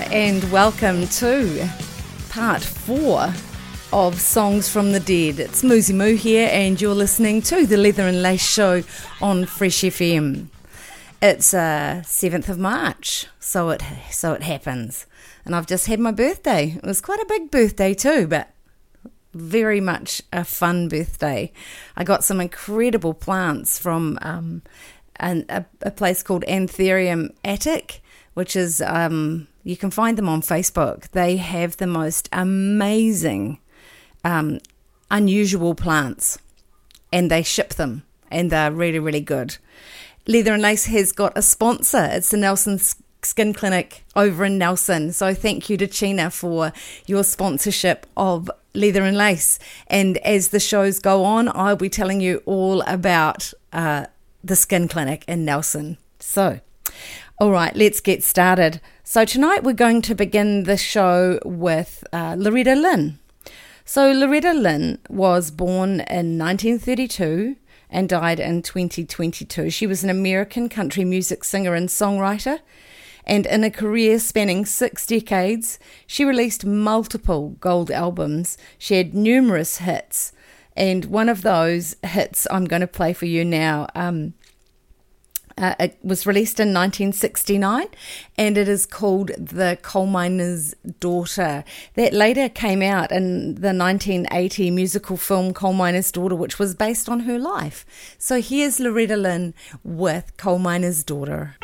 And welcome to part four of Songs from the Dead. It's Moozy Moo here, and you're listening to the Leather and Lace Show on Fresh FM. It's uh, 7th of March, so it so it happens. And I've just had my birthday. It was quite a big birthday too, but very much a fun birthday. I got some incredible plants from um, an, a, a place called Anthurium Attic which is um, you can find them on Facebook. They have the most amazing, um, unusual plants, and they ship them, and they're really, really good. Leather and Lace has got a sponsor. It's the Nelson Skin Clinic over in Nelson. So thank you to China for your sponsorship of Leather and Lace. And as the shows go on, I'll be telling you all about uh, the Skin Clinic in Nelson. So. All right, let's get started. So, tonight we're going to begin the show with uh, Loretta Lynn. So, Loretta Lynn was born in 1932 and died in 2022. She was an American country music singer and songwriter. And in a career spanning six decades, she released multiple gold albums. She had numerous hits. And one of those hits I'm going to play for you now um, uh, it was released in 1969 and it is called The Coal Miner's Daughter. That later came out in the 1980 musical film Coal Miner's Daughter, which was based on her life. So here's Loretta Lynn with Coal Miner's Daughter.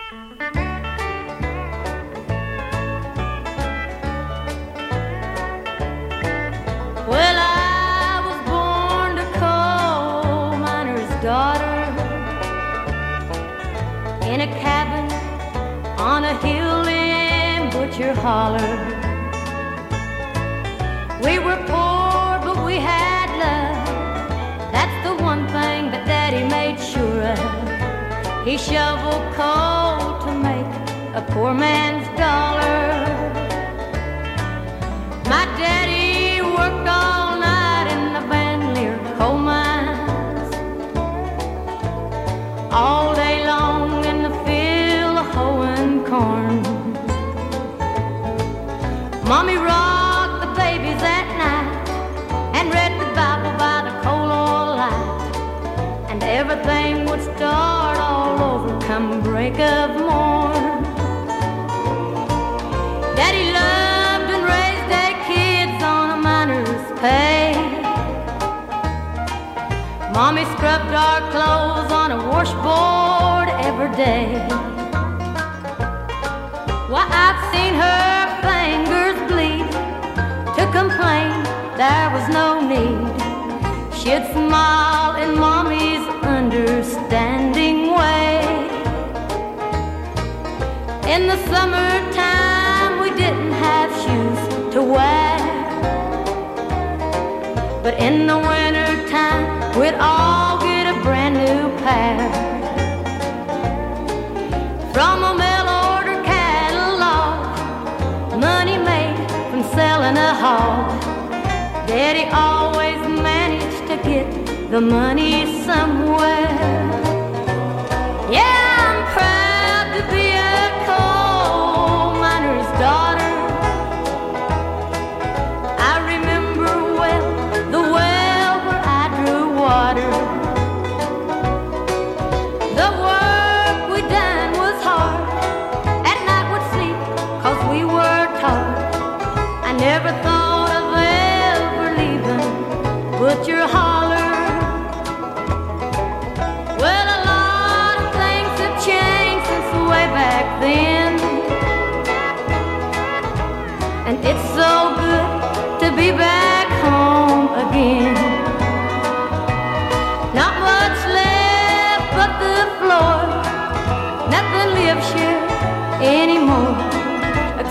Holler. We were poor, but we had love. That's the one thing that Daddy made sure of. He shoveled coal to make a poor man's dollar. My daddy worked all night in the Van Lear coal mines. All everything would start all over come break of morn. Daddy loved and raised their kids on a miner's pay. Mommy scrubbed our clothes on a washboard every day. Why, I've seen her fingers bleed to complain there was no need. She'd smile and Mommy's understanding way. In the summertime, we didn't have shoes to wear. But in the wintertime, we'd all get a brand new pair. From a mail order catalog, money made from selling a hog. Daddy always managed to get the money somewhere.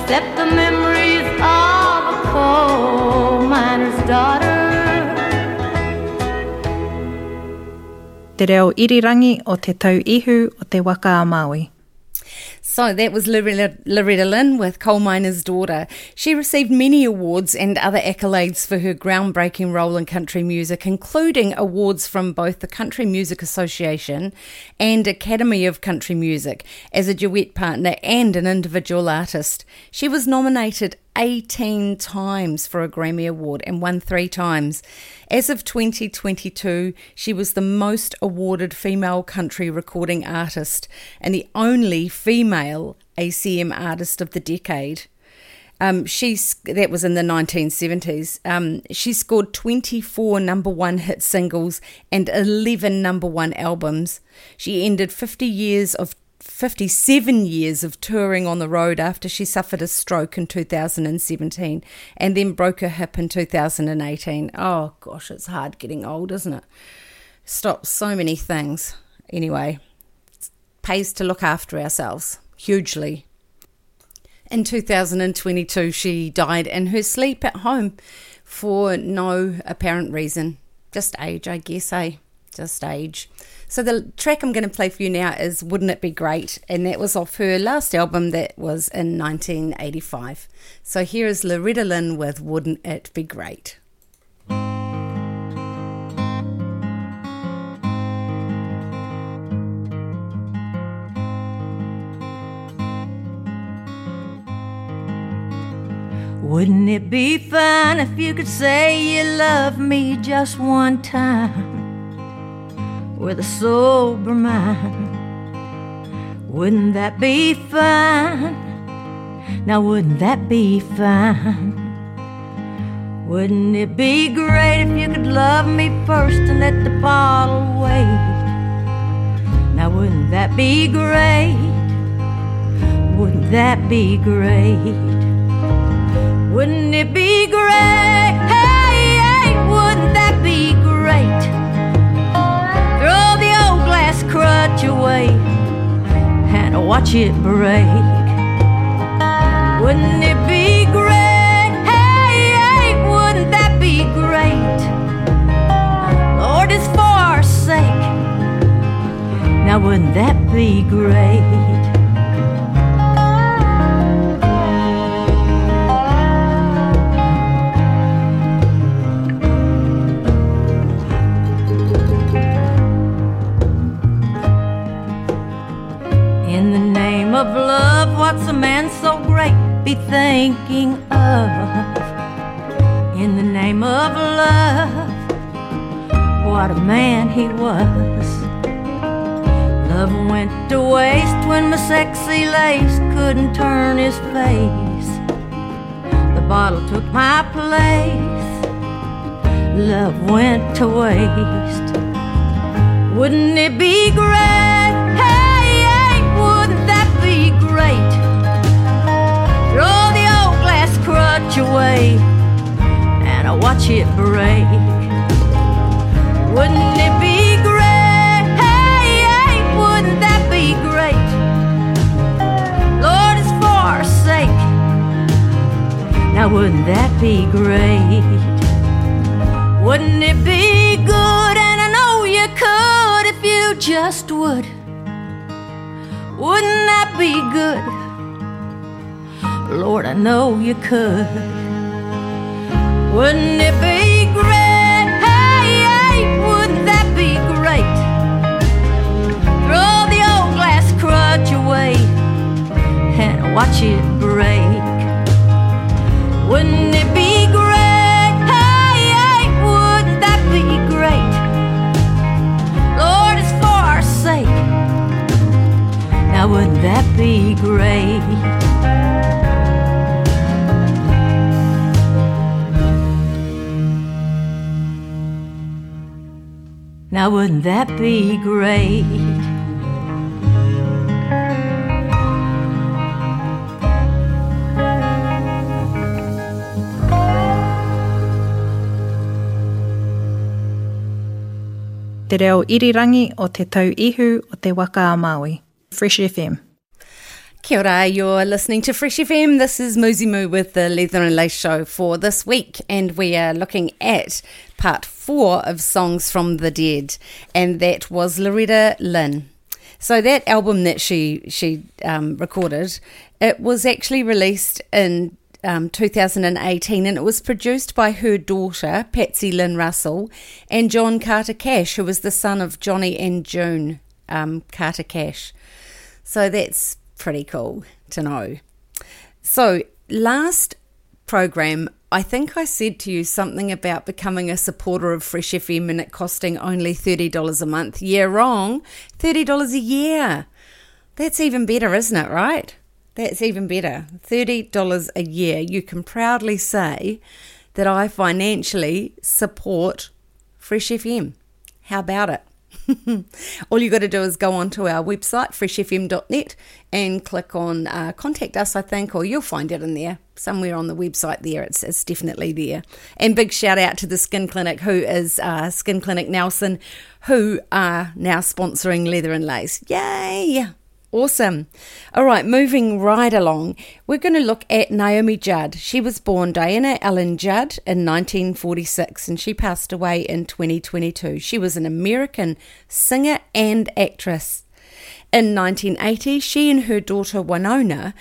Except the memories of a coal miner's daughter. Te reo irirangi o te tau ihu o te waka a Maui. So that was Loretta, Loretta Lynn with Coal Miner's Daughter. She received many awards and other accolades for her groundbreaking role in country music, including awards from both the Country Music Association and Academy of Country Music as a duet partner and an individual artist. She was nominated 18 times for a Grammy Award and won three times. As of 2022, she was the most awarded female country recording artist and the only female ACM artist of the decade. Um, she's that was in the 1970s. Um, she scored 24 number one hit singles and 11 number one albums. She ended 50 years of 57 years of touring on the road after she suffered a stroke in 2017 and then broke her hip in 2018. Oh gosh, it's hard getting old, isn't it? Stops so many things. Anyway, pays to look after ourselves hugely. In 2022, she died in her sleep at home for no apparent reason. Just age, I guess, eh? Just age. So the track I'm going to play for you now is Wouldn't It Be Great? And that was off her last album that was in 1985. So here is Loretta Lynn with Wouldn't It Be Great? Wouldn't it be fine if you could say you love me just one time with a sober mind? Wouldn't that be fine? Now, wouldn't that be fine? Wouldn't it be great if you could love me first and let the bottle wait? Now, wouldn't that be great? Wouldn't that be great? Wouldn't it be great? Hey, hey, wouldn't that be great? Glass crutch away and watch it break. Wouldn't it be great? Hey, hey, wouldn't that be great? Lord, it's for our sake. Now, wouldn't that be great? What's a man so great be thinking of? In the name of love, what a man he was. Love went to waste when my sexy lace couldn't turn his face. The bottle took my place. Love went to waste. Wouldn't it be great? Away and I watch it break. Wouldn't it be great? Wouldn't that be great? Lord, it's for our sake. Now, wouldn't that be great? Wouldn't it be good? And I know you could if you just would. Wouldn't that be good? Lord, I know you could. Wouldn't it be great? Hey, hey, wouldn't that be great? Throw the old glass crutch away and watch it break. Wouldn't it be great? Hey, hey, wouldn't that be great? Lord, it's for our sake. Now, wouldn't that be great? Now, wouldn't that be great? Te reo irirangi o te tau ihu o te waka a Maui. Fresh FM. Kia ora, you're listening to Fresh FM. This is Muzi Moo with the Leather and Lace Show for this week, and we are looking at part four of Songs from the Dead, and that was Loretta Lynn. So that album that she she um, recorded, it was actually released in um, 2018, and it was produced by her daughter, Patsy Lynn Russell, and John Carter Cash, who was the son of Johnny and June um, Carter Cash. So that's pretty cool to know. So, last program, I think I said to you something about becoming a supporter of Fresh FM and it costing only $30 a month. Yeah, wrong. $30 a year. That's even better, isn't it, right? That's even better. $30 a year. You can proudly say that I financially support Fresh FM. How about it? All you got to do is go onto our website, freshfm.net, and click on uh, contact us, I think, or you'll find it in there somewhere on the website there. It's, it's definitely there. And big shout out to the Skin Clinic, who is uh, Skin Clinic Nelson, who are now sponsoring Leather and Lace. Yay! Awesome. All right, moving right along, we're going to look at Naomi Judd. She was born Diana Ellen Judd in 1946 and she passed away in 2022. She was an American singer and actress. In 1980, she and her daughter Winona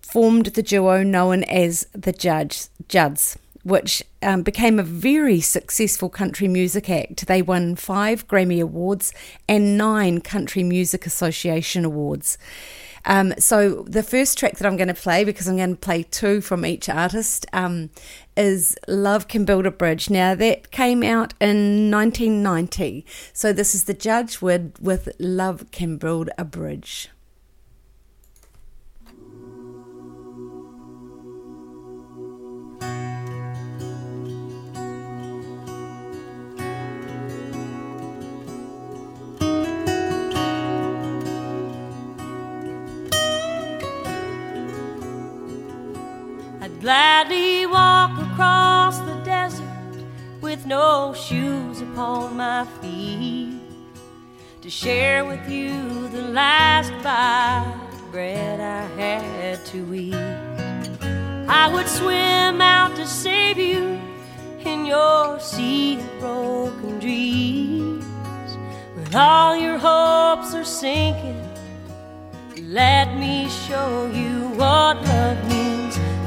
formed the duo known as the Judge, Judds which um, became a very successful country music act. They won five Grammy Awards and nine Country Music Association Awards. Um, so the first track that I'm going to play, because I'm going to play two from each artist, um, is "Love Can Build a Bridge." Now that came out in 1990. So this is the Judds with with "Love Can Build a Bridge." Gladly walk across the desert with no shoes upon my feet to share with you the last bite of bread I had to eat. I would swim out to save you in your sea of broken dreams when all your hopes are sinking. Let me show you what love means.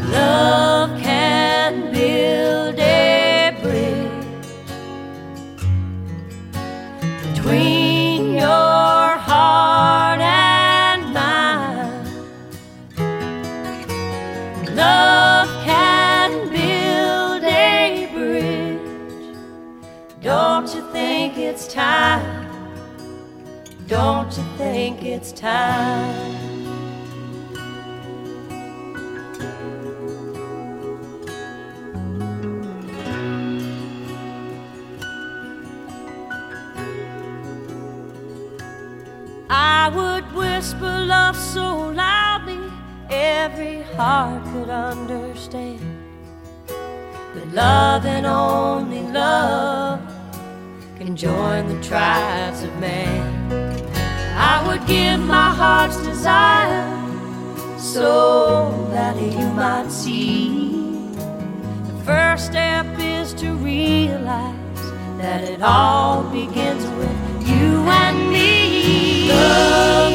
Love can build a bridge between your heart and mine. Love can build a bridge. Don't you think it's time? Don't you think it's time? Love so loudly every heart could understand. That love and only love can join the tribes of man. I would give my heart's desire so that you might see. The first step is to realize that it all begins with you and me. Love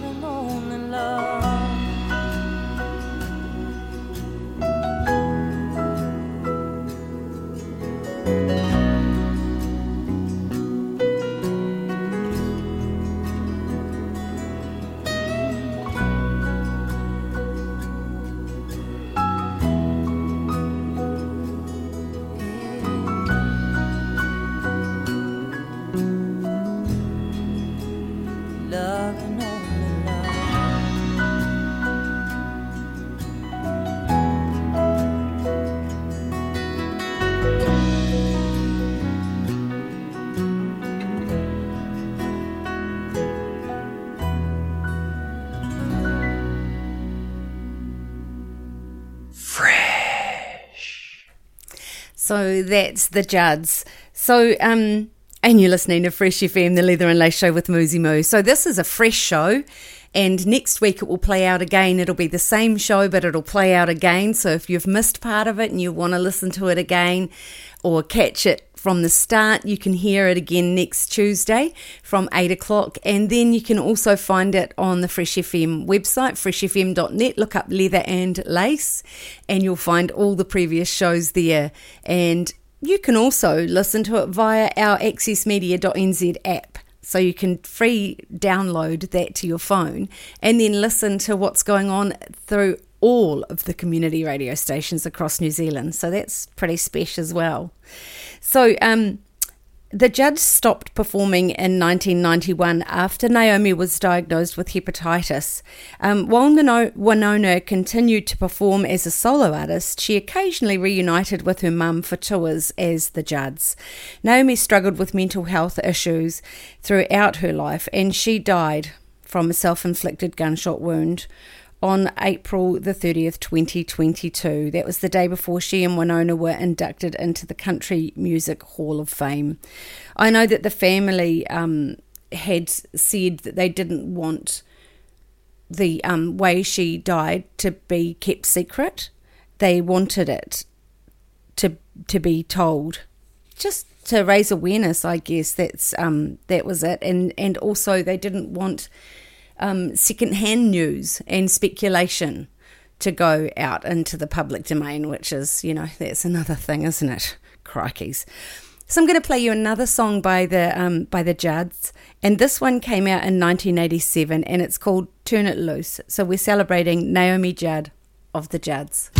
Love and So that's the Judds. So, um, and you're listening to Fresh FM, the Leather and Lace Show with Moozy Moo. So this is a fresh show, and next week it will play out again. It'll be the same show, but it'll play out again. So if you've missed part of it and you want to listen to it again or catch it from the start, you can hear it again next Tuesday from 8 o'clock. And then you can also find it on the Fresh FM website, freshfm.net. Look up Leather and Lace, and you'll find all the previous shows there. And you can also listen to it via our accessmedia.nz app. So you can free download that to your phone and then listen to what's going on through all of the community radio stations across New Zealand. So that's pretty special as well. So um, the Judds stopped performing in 1991 after Naomi was diagnosed with hepatitis. Um, while Wino- Winona continued to perform as a solo artist, she occasionally reunited with her mum for tours as the Judds. Naomi struggled with mental health issues throughout her life and she died from a self inflicted gunshot wound on April the 30th, 2022. That was the day before she and Winona were inducted into the Country Music Hall of Fame. I know that the family um, had said that they didn't want the um, way she died to be kept secret. They wanted it to to be told, just to raise awareness. I guess that's um, that was it, and and also they didn't want um, secondhand news and speculation to go out into the public domain, which is, you know, that's another thing, isn't it? Crikeys. So I'm going to play you another song by the um, by the Judds, and this one came out in 1987, and it's called "Turn It Loose." So we're celebrating Naomi Judd of the Judds.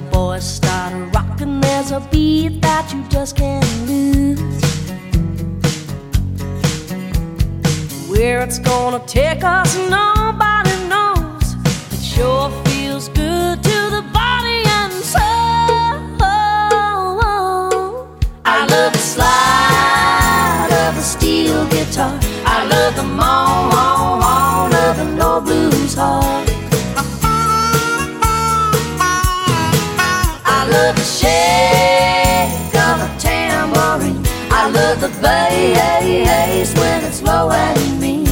The boys start rocking, there's a beat that you just can't lose. Where it's gonna take us, nobody knows. It sure feels good to the body and soul. I love the slide of a steel guitar. I love the the bass when it's low and mean.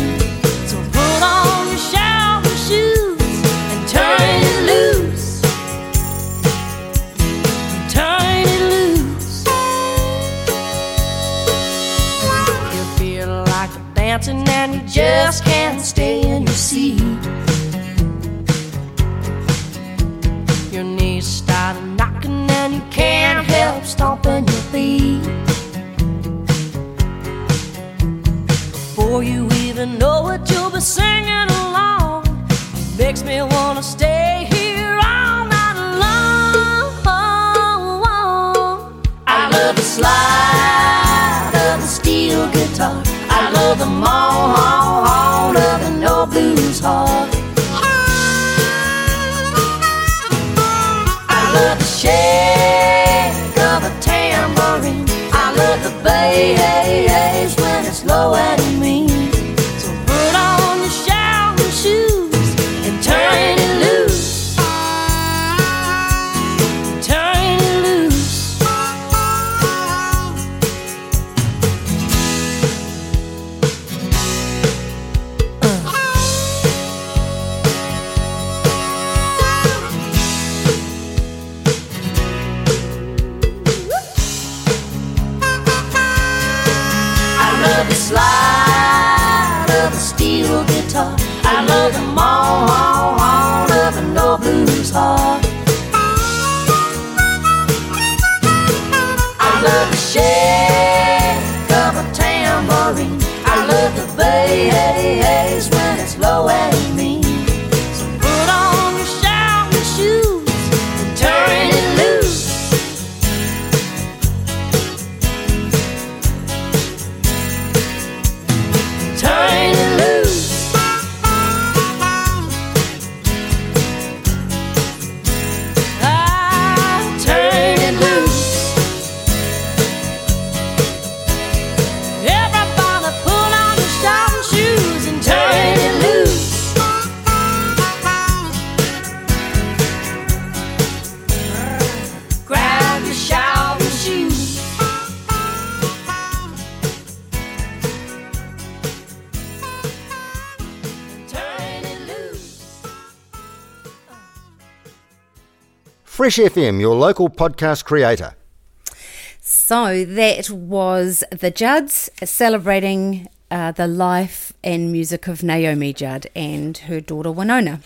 So put on your shower shoes and turn it loose. Turn it loose. You feel like dancing and you just can't stay in your seat. Your knees start knocking and you can't help stomping your feet. Before you even know it, you'll be singing along. it Makes me wanna stay here all night long. I love the slide Fresh FM, your local podcast creator. So that was the Judds celebrating uh, the life and music of Naomi Judd and her daughter Winona.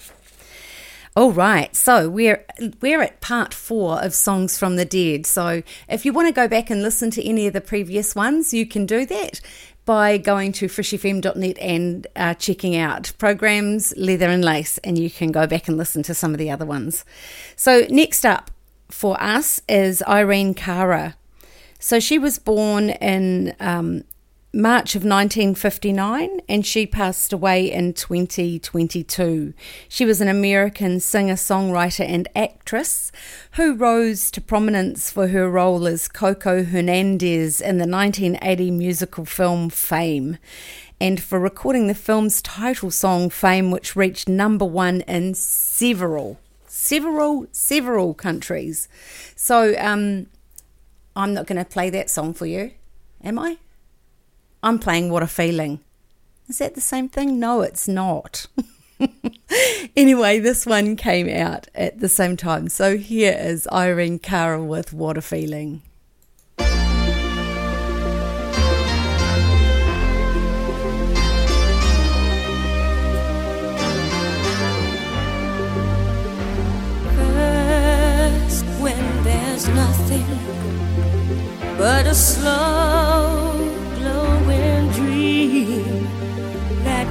All right, so we're we're at part four of songs from the dead. So if you want to go back and listen to any of the previous ones, you can do that by going to freshfm.net and uh, checking out programs Leather and Lace, and you can go back and listen to some of the other ones. So next up for us is Irene Cara. So she was born in um, March of 1959 and she passed away in 2022. She was an American singer, songwriter, and actress who rose to prominence for her role as Coco Hernandez in the 1980 musical film Fame and for recording the film's title song Fame, which reached number one in several, several, several countries. So um, I'm not going to play that song for you, am I? I'm playing What a Feeling. Is that the same thing? No, it's not. anyway, this one came out at the same time. So here is Irene Cara with What a Feeling. First, when there's nothing but a slow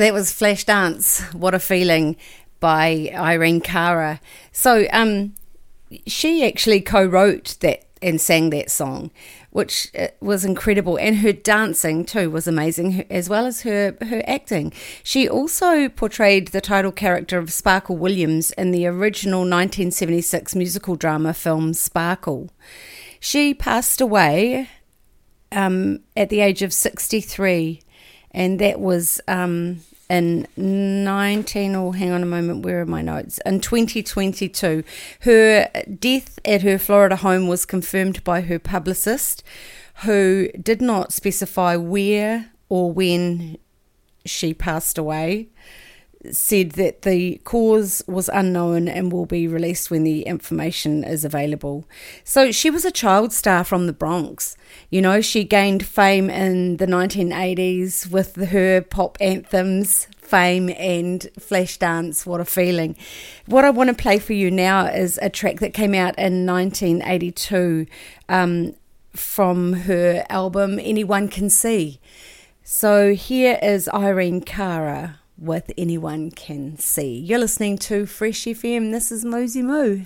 That was Flashdance, What a Feeling by Irene Cara. So um, she actually co wrote that and sang that song, which uh, was incredible. And her dancing too was amazing, as well as her, her acting. She also portrayed the title character of Sparkle Williams in the original 1976 musical drama film Sparkle. She passed away um, at the age of 63 and that was um, in 19 or oh, hang on a moment where are my notes? In 2022 her death at her florida home was confirmed by her publicist who did not specify where or when she passed away said that the cause was unknown and will be released when the information is available. So she was a child star from the Bronx. You know, she gained fame in the 1980s with her pop anthems, Fame and Flashdance, What a Feeling. What I want to play for you now is a track that came out in 1982 um, from her album Anyone Can See. So here is Irene Cara with anyone can see. You're listening to Fresh FM. This is Mosey Moo.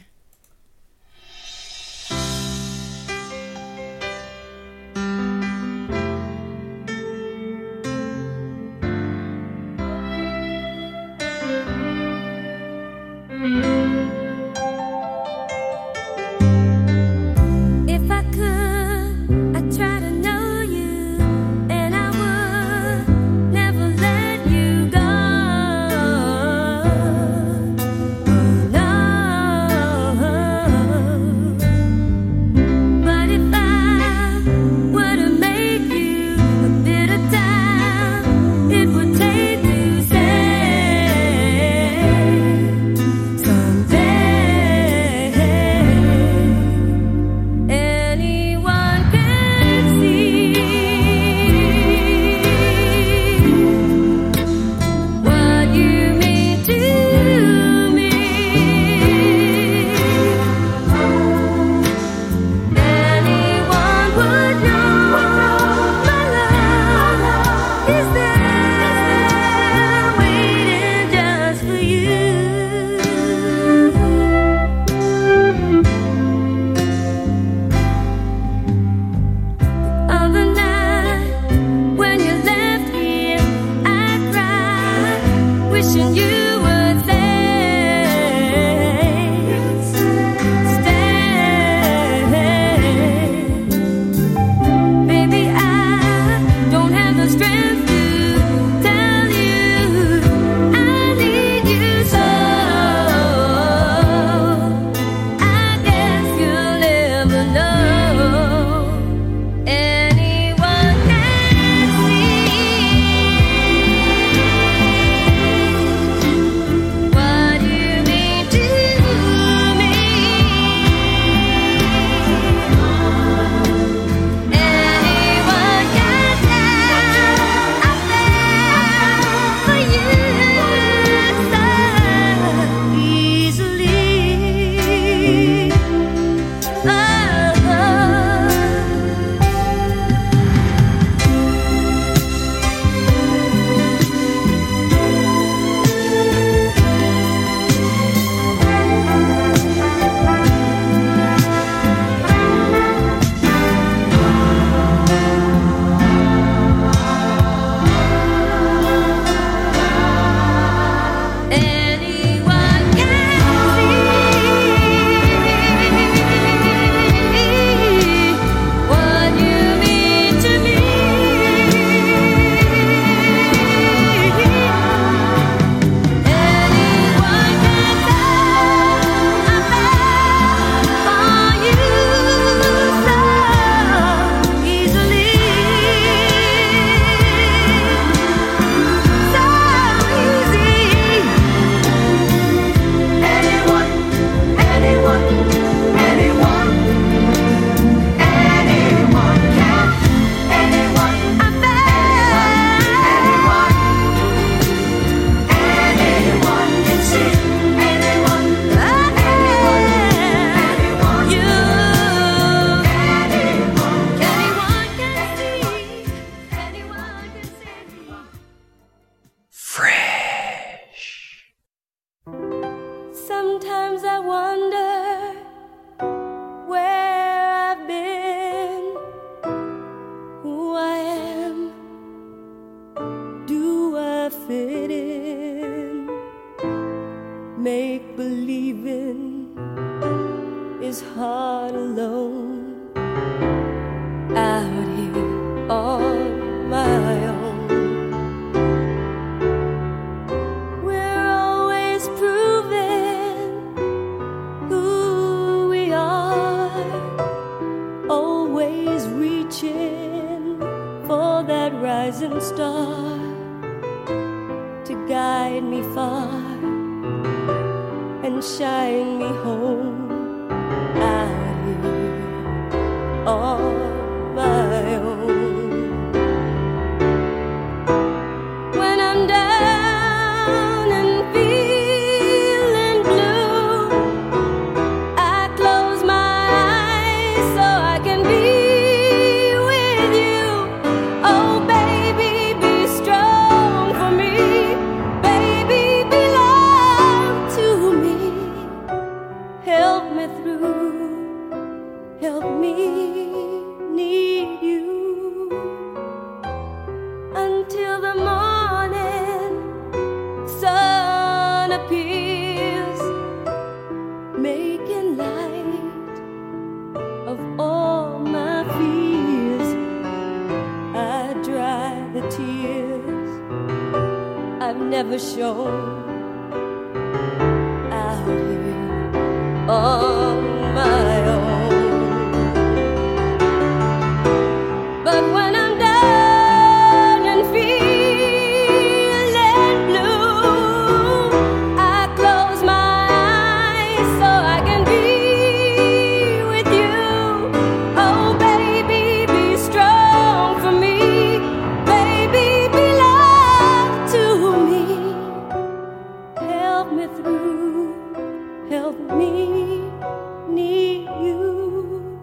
Need you.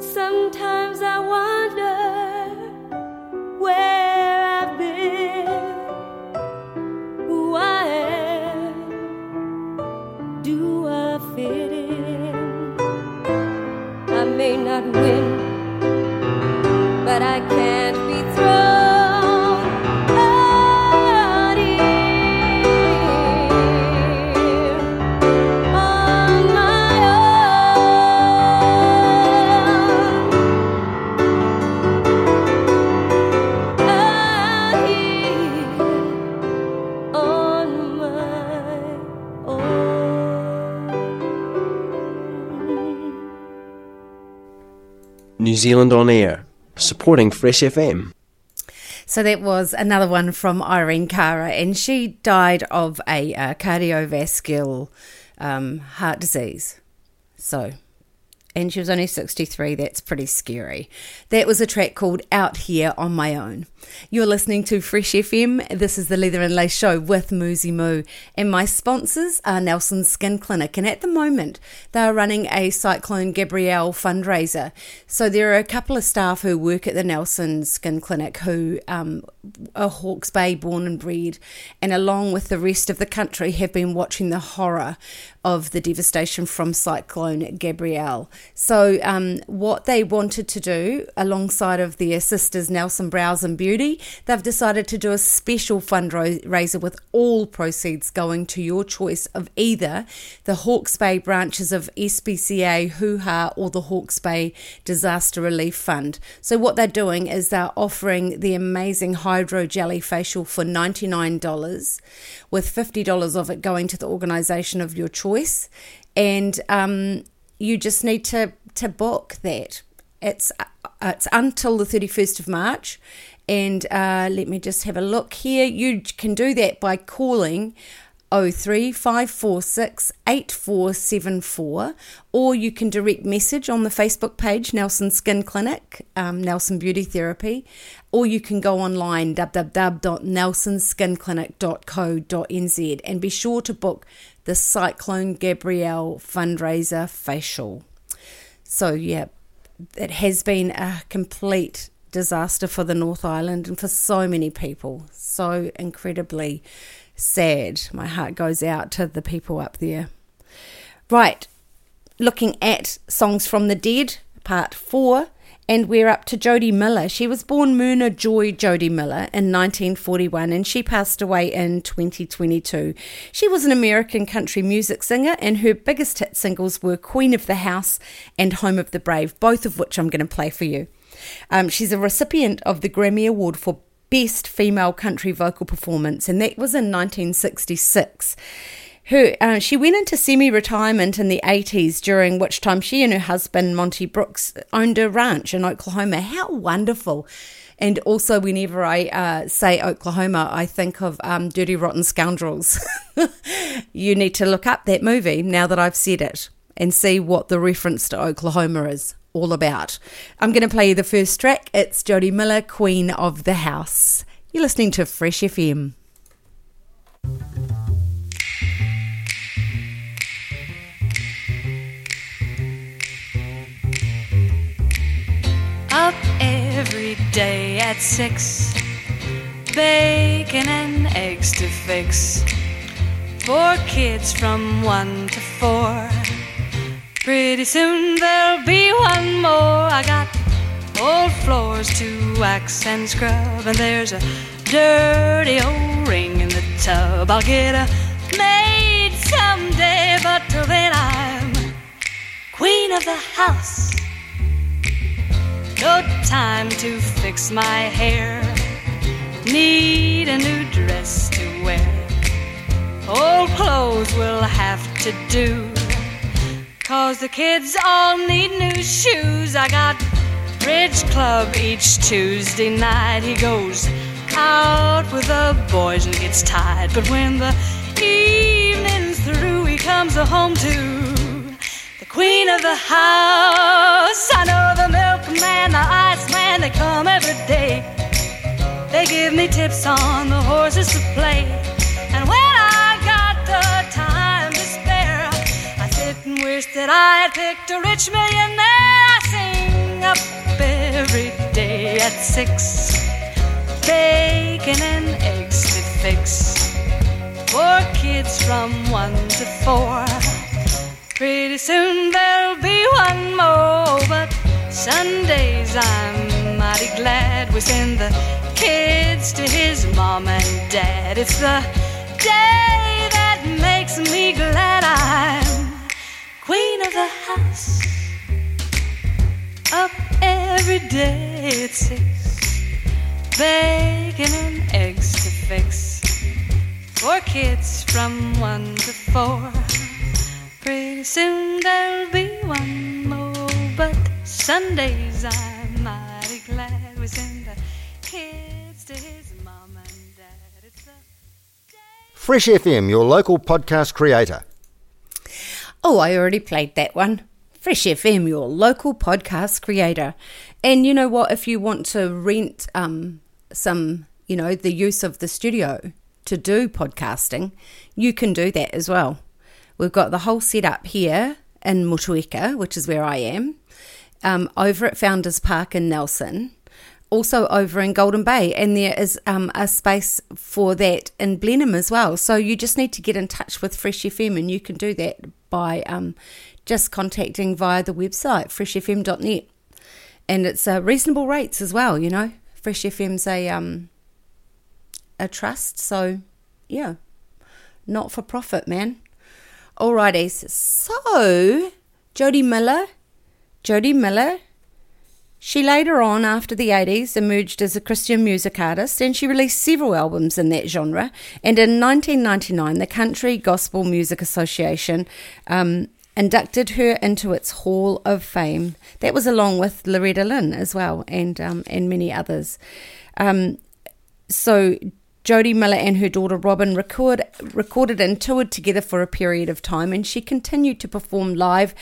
Sometimes Zealand on Air, supporting Fresh FM. So that was another one from Irene Cara, and she died of a uh, cardiovascular um, heart disease. So, and she was only 63. That's pretty scary. That was a track called Out Here on My Own. You're listening to Fresh FM. This is the Leather and Lace Show with Moozy Moo. And my sponsors are Nelson Skin Clinic. And at the moment, they are running a Cyclone Gabrielle fundraiser. So there are a couple of staff who work at the Nelson Skin Clinic who um, are Hawke's Bay born and bred, and along with the rest of the country, have been watching the horror of the devastation from Cyclone Gabrielle. So, um, what they wanted to do, alongside of their sisters Nelson Brows and Beauty, they've decided to do a special fundraiser with all proceeds going to your choice of either the Hawke's Bay branches of SPCA, Hoo Ha, or the Hawke's Bay Disaster Relief Fund. So, what they're doing is they're offering the amazing Hydro Jelly Facial for $99, with $50 of it going to the organisation of your choice. And um, you just need to, to book that. It's, uh, it's until the 31st of March. And uh, let me just have a look here. You can do that by calling 03546 8474 or you can direct message on the Facebook page Nelson Skin Clinic, um, Nelson Beauty Therapy, or you can go online www.nelsonskinclinic.co.nz and be sure to book the Cyclone Gabrielle fundraiser facial. So, yeah, it has been a complete disaster for the North Island and for so many people. So incredibly sad. My heart goes out to the people up there. Right, looking at Songs from the Dead, part four. And we're up to Jody Miller. She was born Myrna Joy Jody Miller in 1941 and she passed away in 2022. She was an American country music singer and her biggest hit singles were Queen of the House and Home of the Brave, both of which I'm going to play for you. Um, she's a recipient of the Grammy Award for Best Female Country Vocal Performance, and that was in 1966 her uh, she went into semi-retirement in the 80s during which time she and her husband monty brooks owned a ranch in oklahoma. How wonderful. And also whenever i uh, say oklahoma i think of um, dirty rotten scoundrels. You need to look up that movie now that i've said it and see what the reference to oklahoma is all about i'm going to play the first track it's jody miller queen of the house you're listening to fresh fm Up every day at six, bacon and eggs to fix. For kids from one to four. Pretty soon there'll be one more. I got old floors to wax and scrub, and there's a dirty old ring in the tub. I'll get a maid someday, but till then I'm queen of the house. No time to fix my hair. Need a new dress to wear. Old clothes will have to do. Cause the kids all need new shoes. I got Bridge Club each Tuesday night. He goes out with the boys and gets tired. But when the evening's through, he comes home to the queen of the house. I know the milkman, the iceman, they come every day. They give me tips on the horses to play. That I had picked a rich millionaire. I sing up every day at six. Bacon and eggs to fix. For kids from one to four. Pretty soon there'll be one more, but Sundays I'm mighty glad we send the kids to his mom and dad. It's the day that makes me glad I'm queen of the house. Up every day at six, bacon and eggs to fix. For kids from one to four. Pretty soon there'll be one more, but Sundays I'm mighty glad we send the kids to his mom and dad. Fresh FM, your local podcast creator. Oh, I already played that one. Fresh FM, your local podcast creator. And you know what? If you want to rent um, some, you know, the use of the studio to do podcasting, you can do that as well. We've got the whole setup here in Motueka, which is where I am, um, over at Founders Park in Nelson, also over in Golden Bay, and there is um, a space for that in Blenheim as well. So you just need to get in touch with Fresh FM, and you can do that by um, just contacting via the website freshfm.net, and it's uh, reasonable rates as well. You know, Fresh FM's a um, a trust, so yeah, not for profit, man. Alrighties, so Jody Miller, Jody Miller, she later on, after the 80s, emerged as a Christian music artist and she released several albums in that genre. And in 1999, the Country Gospel Music Association um, inducted her into its Hall of Fame. That was along with Loretta Lynn as well and, um, and many others. Um, so Jody Miller and her daughter Robin record, recorded and toured together for a period of time, and she continued to perform live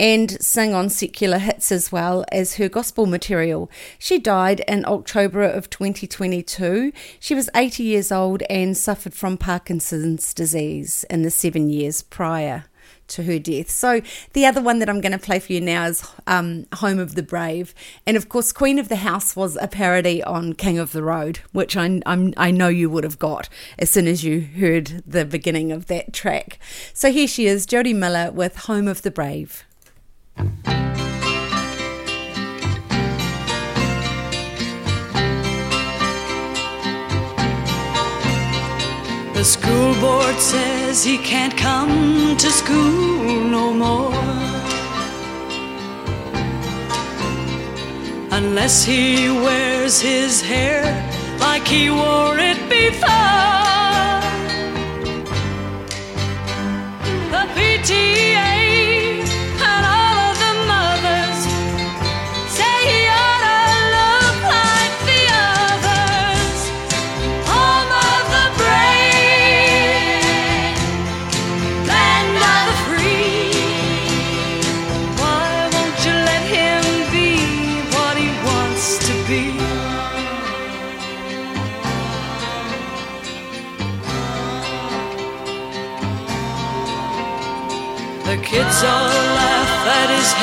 and sing on secular hits as well as her gospel material. She died in October of 2022. She was 80 years old and suffered from Parkinson's disease in the seven years prior to her death. So the other one that I'm going to play for you now is um, Home of the Brave, and of course Queen of the House was a parody on King of the Road, which I I'm, i know you would have got as soon as you heard the beginning of that track. So here she is, Jody Miller with Home of the Brave. The school board says he can't come to school no more. Unless he wears his hair like he wore it before. The PTA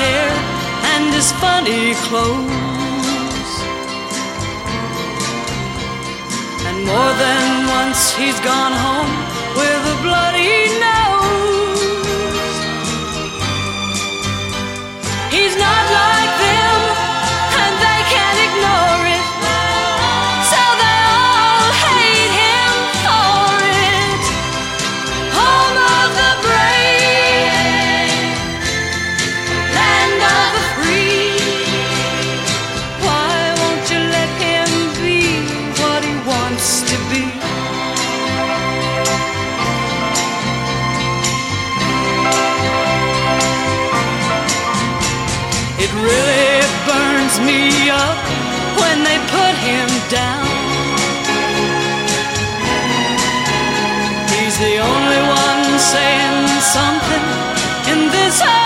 hair and his funny clothes. And more than once he's gone home with a bloody nose. Really burns me up when they put him down. He's the only one saying something in this whole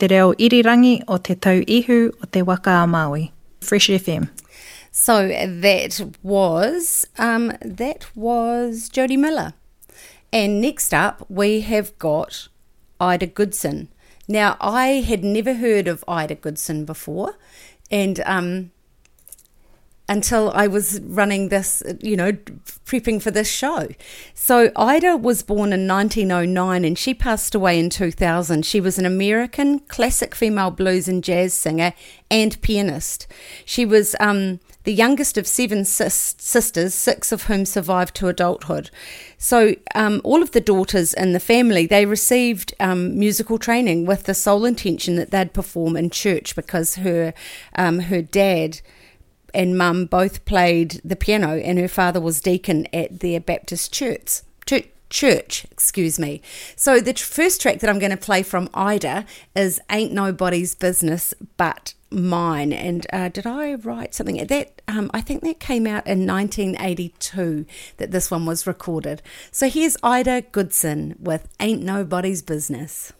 Te reo irirangi o te tau ihu o te waka a Maui. Fresh FM. So that was um, that was Jody Miller, and next up we have got Ida Goodson. Now I had never heard of Ida Goodson before, and um, until I was running this, you know, prepping for this show. So Ida was born in 1909 and she passed away in 2000. She was an American classic female blues and jazz singer and pianist. She was um, the youngest of seven sis- sisters, six of whom survived to adulthood. So um, all of the daughters in the family, they received um, musical training with the sole intention that they'd perform in church because her um, her dad and mum both played the piano, and her father was deacon at their Baptist church. Church, excuse me. So the tr- first track that I'm going to play from Ida is "Ain't Nobody's Business But Mine." And uh, did I write something at that? Um, I think that came out in 1982. That this one was recorded. So here's Ida Goodson with "Ain't Nobody's Business."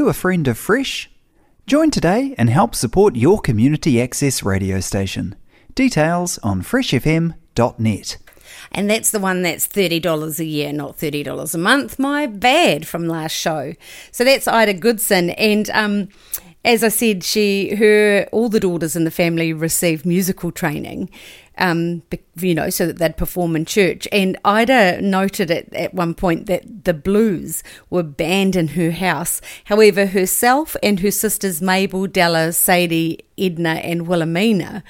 You a friend of Fresh? Join today and help support your community access radio station. Details on freshfm.net. And that's the one that's $30 a year, not $30 a month. My bad from last show. So that's Ida Goodson. And um, as I said, she, her, all the daughters in the family received musical training um, you know, so that they'd perform in church. And Ida noted at, at one point that the blues were banned in her house. However, herself and her sisters Mabel, Della, Sadie, Edna, and Wilhelmina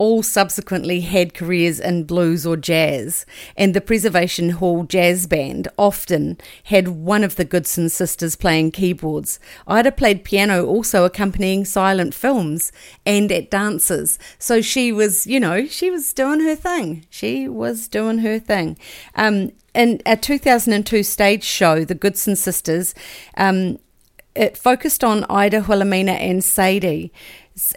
all subsequently had careers in blues or jazz, and the Preservation Hall Jazz Band often had one of the Goodson sisters playing keyboards. Ida played piano also accompanying silent films and at dances, so she was, you know, she was doing her thing. She was doing her thing. Um, in a 2002 stage show, The Goodson Sisters, um, it focused on Ida, Wilhelmina, and Sadie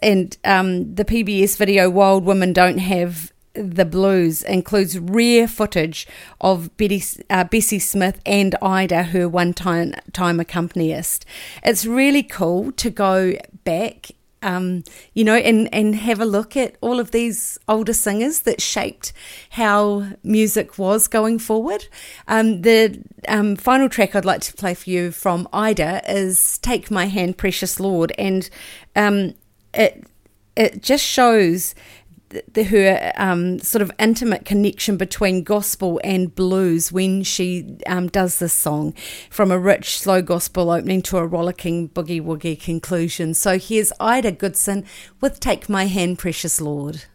and um, the PBS video Wild Women Don't Have the Blues includes rare footage of Betty, uh, Bessie Smith and Ida, her one time, time accompanist. It's really cool to go back um, you know, and, and have a look at all of these older singers that shaped how music was going forward. Um, the um, final track I'd like to play for you from Ida is Take My Hand, Precious Lord. And um, it it just shows the, her um, sort of intimate connection between gospel and blues when she um, does this song, from a rich slow gospel opening to a rollicking boogie woogie conclusion. So here's Ida Goodson with "Take My Hand, Precious Lord."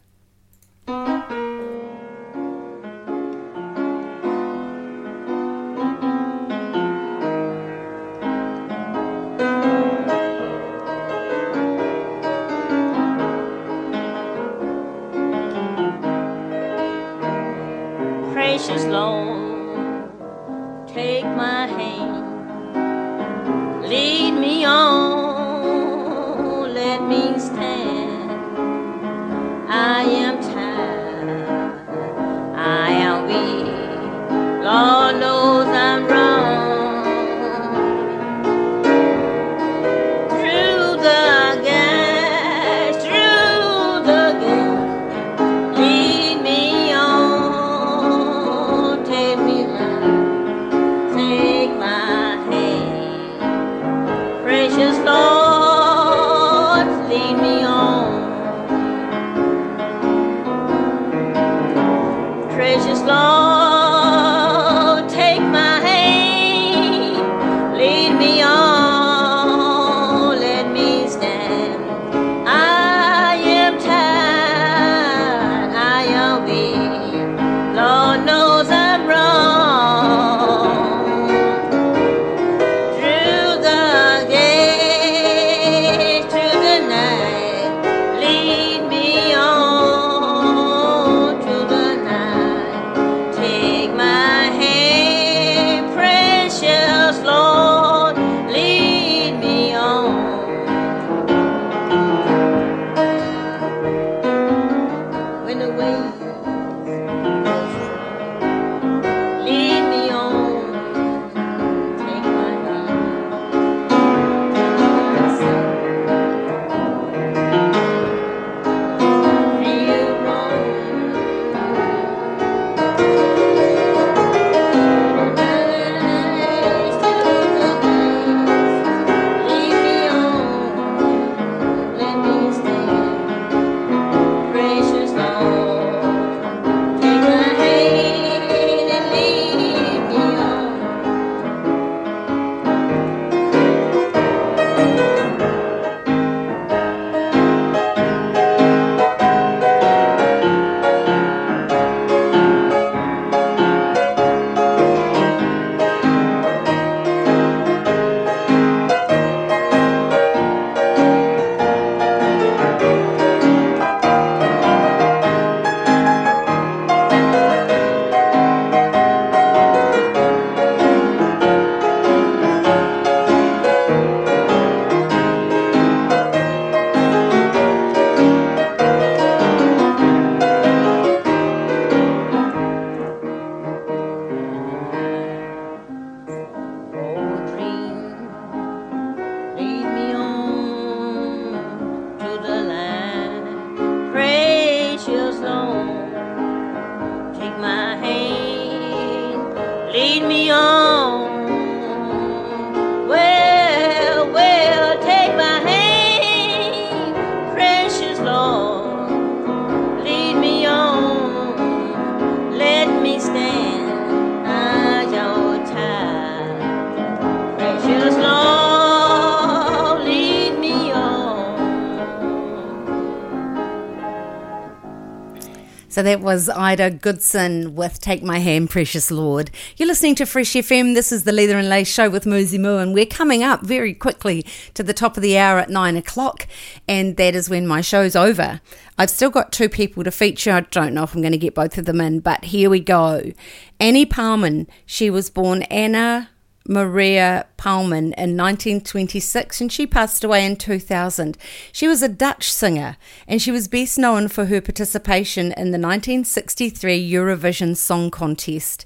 So that was Ida Goodson with Take My Hand, Precious Lord. You're listening to Fresh FM. This is the Leather and Lace show with Muzi Moo, and we're coming up very quickly to the top of the hour at nine o'clock, and that is when my show's over. I've still got two people to feature. I don't know if I'm going to get both of them in, but here we go. Annie Palmen, she was born Anna Maria Palmen in 1926 and she passed away in 2000. She was a Dutch singer and she was best known for her participation in the 1963 Eurovision Song Contest.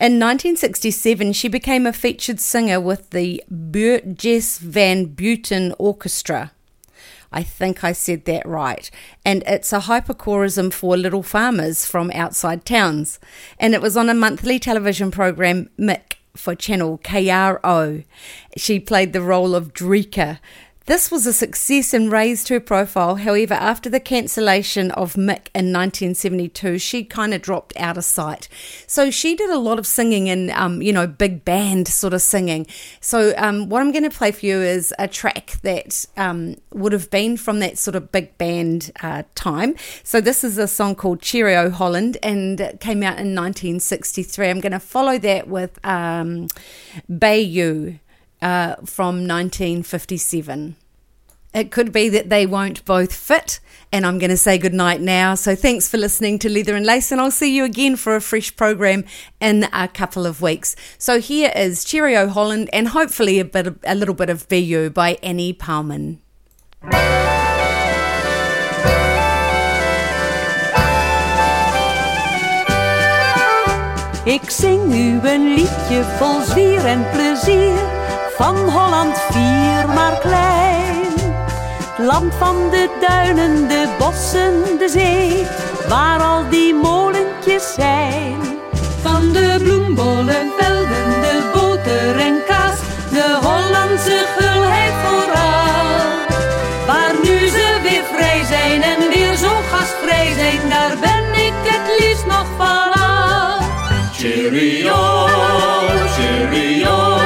In 1967, she became a featured singer with the Boertjes van Buiten Orchestra. I think I said that right. And it's a hyperchorism for little farmers from outside towns. And it was on a monthly television program, Mick for channel KRO. She played the role of Drika, this was a success and raised her profile. However, after the cancellation of Mick in 1972, she kind of dropped out of sight. So she did a lot of singing and, um, you know, big band sort of singing. So um, what I'm going to play for you is a track that um, would have been from that sort of big band uh, time. So this is a song called Cheerio Holland and it came out in 1963. I'm going to follow that with um, Bayou. Uh, from 1957. It could be that they won't both fit, and I'm going to say goodnight now. So thanks for listening to Leather and Lace, and I'll see you again for a fresh program in a couple of weeks. So here is Cheerio Holland, and hopefully a bit, of, a little bit of BU by Annie Palmen. Ik zing u een liedje vol zwier en plezier van Holland vier maar klein. Land van de duinen, de bossen, de zee, waar al die molentjes zijn. Van de bloembollen, velden, de boter en kaas, de Hollandse gulheid vooral. Waar nu ze weer vrij zijn en weer zo gastvrij zijn, daar ben ik het liefst nog van al. Cheerio, cheerio.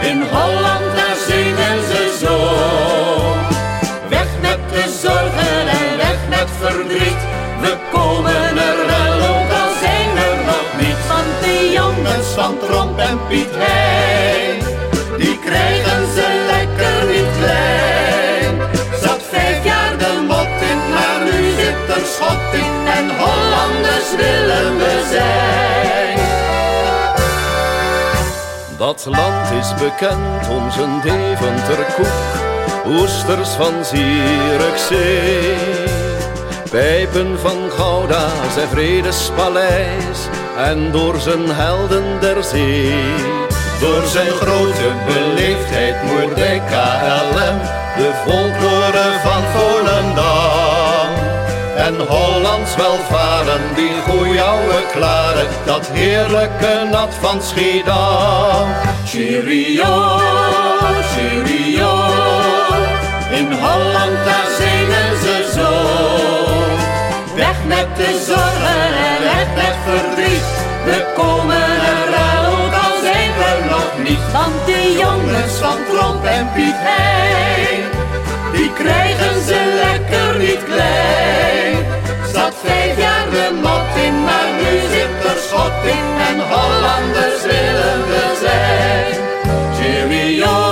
In Holland, zorgen en weg met verdriet. We komen er wel, ook al zijn er nog niet. Want de jongens van Tromp en Piet Hein, die krijgen ze lekker niet klein. Zat vijf jaar de mot in, maar nu zit er schot in. En Hollanders willen we zijn. Dat land is bekend om zijn Deventer koek, oesters van Zierikzee. Pijpen van Gouda, zijn vredespaleis en door zijn helden der zee. Door zijn grote beleefdheid Moerdijk KLM, de folklore van Volendam. En Hollands welvaren, die goeie ouwe klaren, dat heerlijke nat van Schiedam. Cheerio, in Holland daar zingen ze zo. Weg met de zorgen en weg met verdriet, we komen er wel, ook al zijn we nog niet. Want de jongens van Tromp en Piet Hein, die krijgen ze lekker niet klein. Zat vijf jaar de mot in, maar nu zit er schot in en Hollanders willen we zijn. Cheerio,